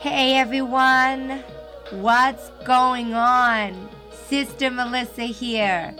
Hey everyone, what's going on? Sister Melissa here.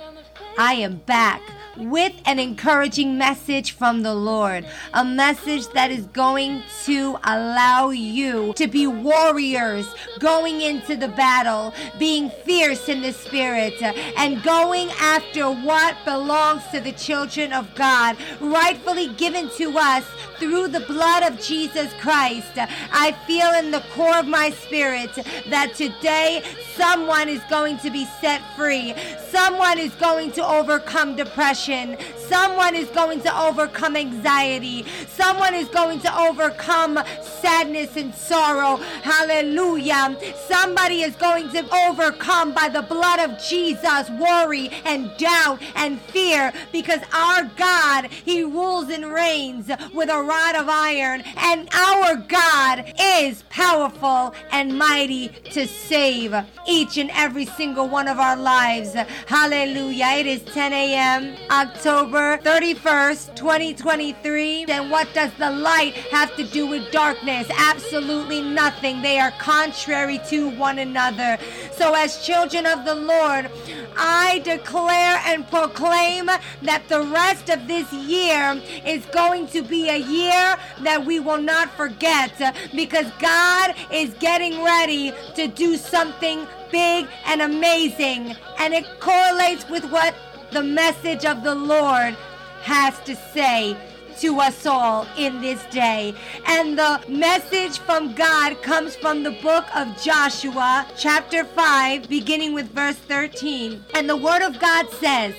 I am back with an encouraging message from the Lord. A message that is going to allow you to be warriors going into the battle, being fierce in the spirit, and going after what belongs to the children of God, rightfully given to us through the blood of Jesus Christ. I feel in the core of my spirit that today someone is going to be set free. Someone is going to overcome depression action Someone is going to overcome anxiety. Someone is going to overcome sadness and sorrow. Hallelujah. Somebody is going to overcome by the blood of Jesus worry and doubt and fear because our God, He rules and reigns with a rod of iron, and our God is powerful and mighty to save each and every single one of our lives. Hallelujah. It is 10 a.m., October 31st, 2023. And what does the light have to do with darkness? Absolutely nothing. They are contrary to one another. So, as children of the Lord, I declare and proclaim that the rest of this year is going to be a year that we will not forget because God is getting ready to do something big and amazing. And it correlates with what the message of the Lord has to say to us all in this day. And the message from God comes from the book of Joshua, chapter 5, beginning with verse 13. And the word of God says,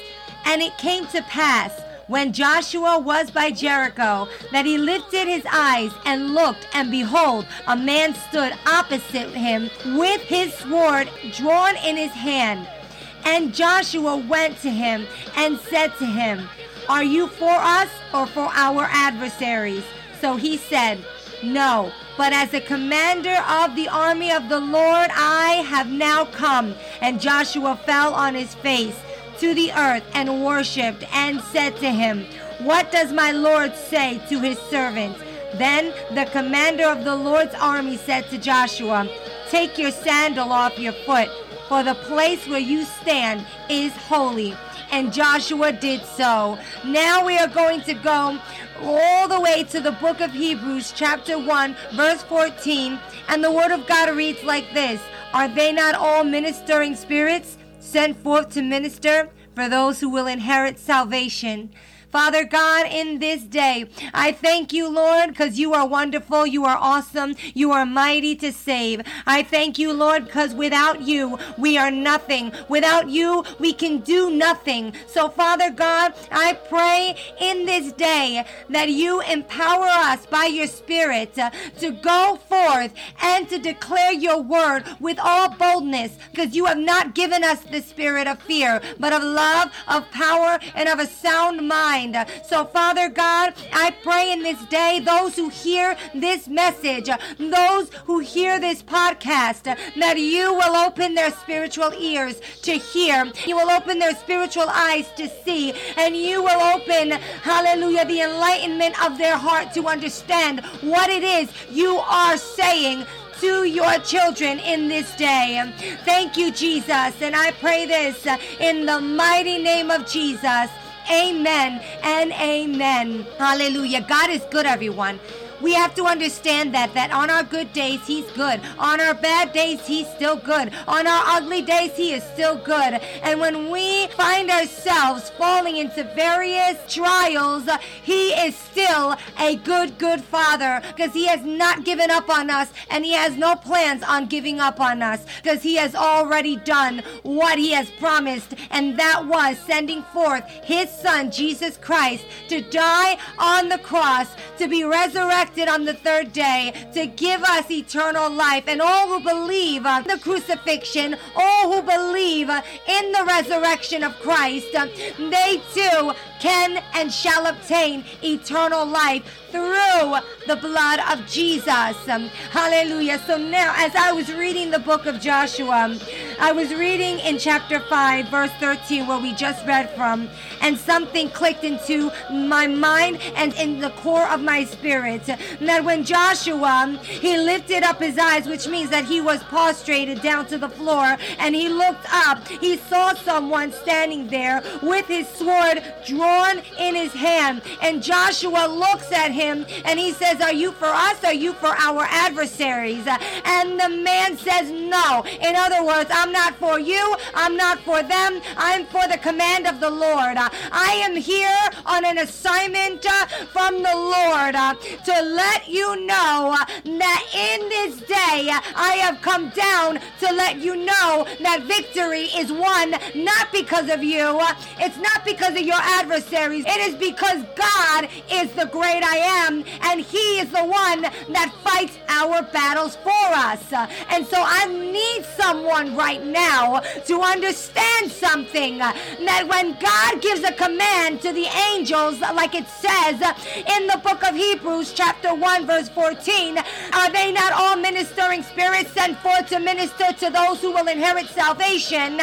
And it came to pass when Joshua was by Jericho, that he lifted his eyes and looked, and behold, a man stood opposite him with his sword drawn in his hand. And Joshua went to him and said to him, Are you for us or for our adversaries? So he said, No, but as a commander of the army of the Lord, I have now come. And Joshua fell on his face to the earth and worshipped and said to him, What does my Lord say to his servant? Then the commander of the Lord's army said to Joshua, Take your sandal off your foot, for the place where you stand is holy. And Joshua did so. Now we are going to go all the way to the book of Hebrews, chapter 1, verse 14. And the word of God reads like this Are they not all ministering spirits? sent forth to minister for those who will inherit salvation. Father God, in this day, I thank you, Lord, because you are wonderful, you are awesome, you are mighty to save. I thank you, Lord, because without you, we are nothing. Without you, we can do nothing. So, Father God, I pray in this day that you empower us by your Spirit uh, to go forth and to declare your word with all boldness, because you have not given us the spirit of fear, but of love, of power, and of a sound mind mind. So, Father God, I pray in this day, those who hear this message, those who hear this podcast, that you will open their spiritual ears to hear. You will open their spiritual eyes to see. And you will open, hallelujah, the enlightenment of their heart to understand what it is you are saying to your children in this day. Thank you, Jesus. And I pray this in the mighty name of Jesus. Amen and amen. Hallelujah. God is good, everyone we have to understand that that on our good days he's good. On our bad days he's still good. On our ugly days he is still good. And when we find ourselves falling into various trials he is still a good good father because he has not given up on us and he has no plans on giving up on us because he has already done what he has promised and that was sending forth his son Jesus Christ to die on the cross to be resurrected resurrected on the third day to give us eternal life. And all who believe uh, the crucifixion, all who believe uh, in the resurrection of Christ, uh, they too can and shall obtain eternal life through the blood of Jesus. Hallelujah. So now, as I was reading the book of Joshua, I was reading in chapter 5, verse 13, where we just read from, and something clicked into my mind and in the core of my spirit. That when Joshua, he lifted up his eyes, which means that he was prostrated down to the floor, and he looked up, he saw someone standing there with his sword drawn in his hand. And Joshua looks at him and he says, Are you for us? Are you for our adversaries? And the man says, No. In other words, I'm not for you. I'm not for them. I'm for the command of the Lord. I am here on an assignment from the Lord to let you know that in this day I have come down to let you know that victory is won not because of you. It's not because of your adversaries. It is because God is the great I am, and He is the one that fights our battles for us. And so I need someone right now to understand something that when God gives a command to the angels, like it says in the book of Hebrews, chapter 1, verse 14, are they not all ministering spirits sent forth to minister to those who will inherit salvation?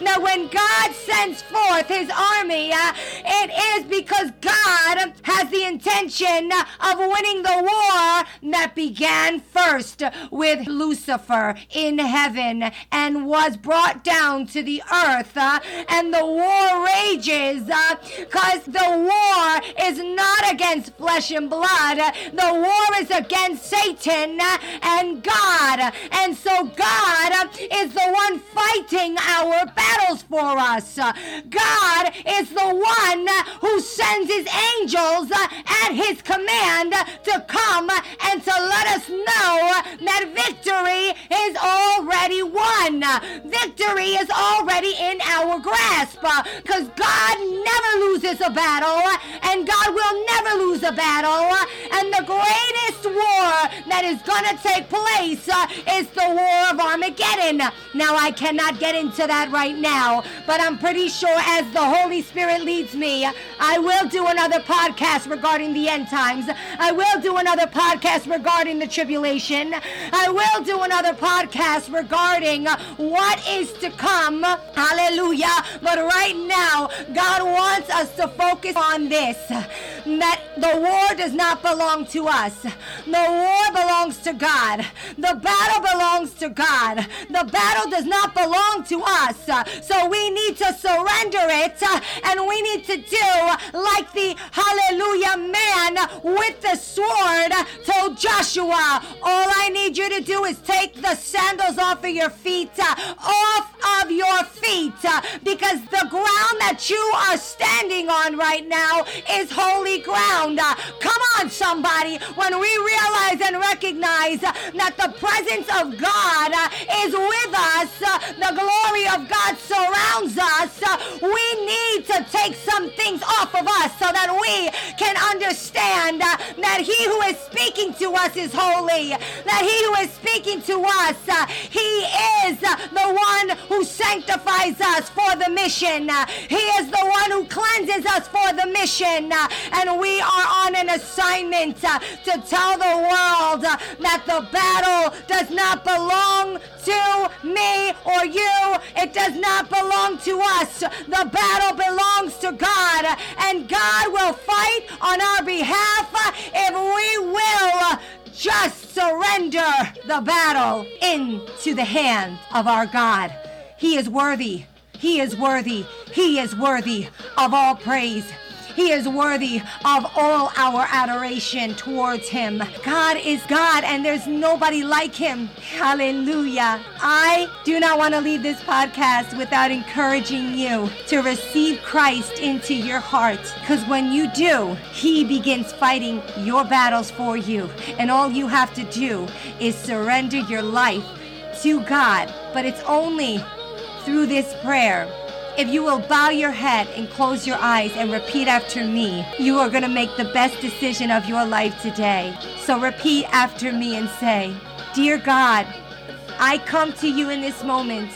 Now, when God sends forth his army, it is because God has the intention of winning the war that began first with Lucifer in heaven and was brought down to the earth. Uh, and the war rages because uh, the war is not against flesh and blood, the war is against Satan and God. And so God is the one fighting our battles for us. God is the one who sends his angels at his command to come and to let us know that victory is already won. Victory is already in our grasp uh, because God never loses a battle and God will never lose a battle. And the greatest war that is going to take place uh, is the war of Armageddon. Now, I cannot get into that right now, but I'm pretty sure as the Holy Spirit leads me, I will do another podcast regarding the end times times. I will do another podcast regarding the tribulation. I will do another podcast regarding what is to come. Hallelujah. But right now, God wants us to focus on this that the war does not belong to us. The war belongs to God. The battle belongs to God. The battle does not belong to us. So we need to surrender it and we need to do like the hallelujah man with the sword told Joshua, All I need you to do is take the sandals off of your feet, off of your feet, because the ground that you are standing on right now is holy ground. Uh, come on, somebody. When we realize and recognize that the presence of God is with us, the glory of God surrounds us, we need to take some things off of us so that we can understand that he who is speaking to us is holy, that he who is speaking to us, uh, he is uh, the one who sanctifies us for the mission. Uh, he is the one who cleanses us for the mission. Uh, and we are on an assignment uh, to tell the world uh, that the battle does not belong to me or you. It does not belong to us. The battle belongs to God, and God will fight on our behalf if we will just surrender the battle into the hands of our God. He is worthy. He is worthy. He is worthy of all praise. He is worthy of all our adoration towards him. God is God and there's nobody like him. Hallelujah. I do not want to leave this podcast without encouraging you to receive Christ into your heart because when you do, he begins fighting your battles for you. And all you have to do is surrender your life to God. But it's only through this prayer if you will bow your head and close your eyes and repeat after me, you are going to make the best decision of your life today. So repeat after me and say, Dear God, I come to you in this moment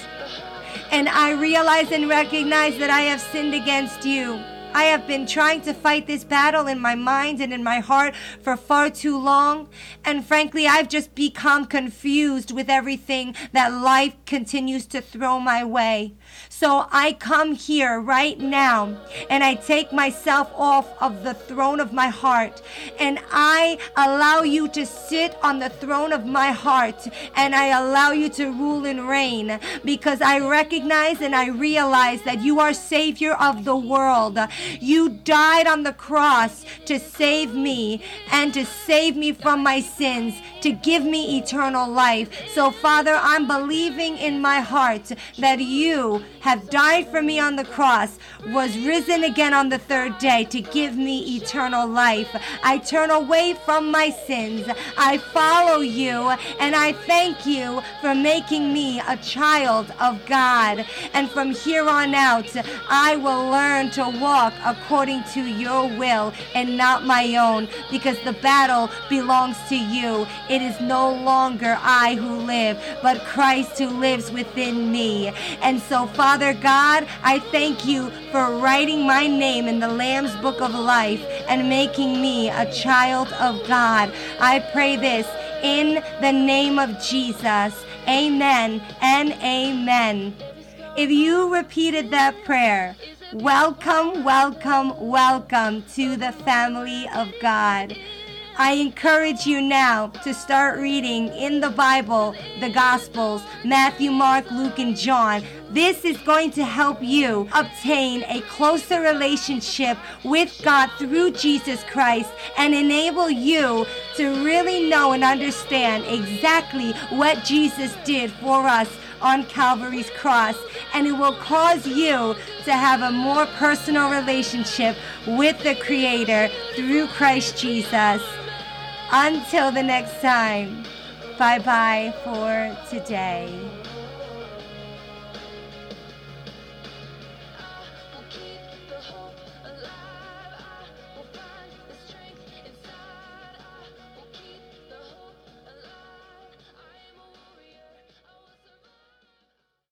and I realize and recognize that I have sinned against you. I have been trying to fight this battle in my mind and in my heart for far too long. And frankly, I've just become confused with everything that life continues to throw my way. So I come here right now and I take myself off of the throne of my heart and I allow you to sit on the throne of my heart and I allow you to rule and reign because I recognize and I realize that you are Savior of the world. You died on the cross to save me and to save me from my sins, to give me eternal life. So, Father, I'm believing in my heart that you have died for me on the cross, was risen again on the third day to give me eternal life. I turn away from my sins. I follow you, and I thank you for making me a child of God. And from here on out, I will learn to walk according to your will and not my own, because the battle belongs to you. It is no longer I who live, but Christ who lives within me. And so, Father God, I thank you for writing my name in the Lamb's Book of Life and making me a child of God. I pray this in the name of Jesus. Amen and amen. If you repeated that prayer, welcome, welcome, welcome to the family of God. I encourage you now to start reading in the Bible the Gospels Matthew, Mark, Luke, and John. This is going to help you obtain a closer relationship with God through Jesus Christ and enable you to really know and understand exactly what Jesus did for us on Calvary's cross. And it will cause you to have a more personal relationship with the Creator through Christ Jesus. Until the next time, bye bye for today.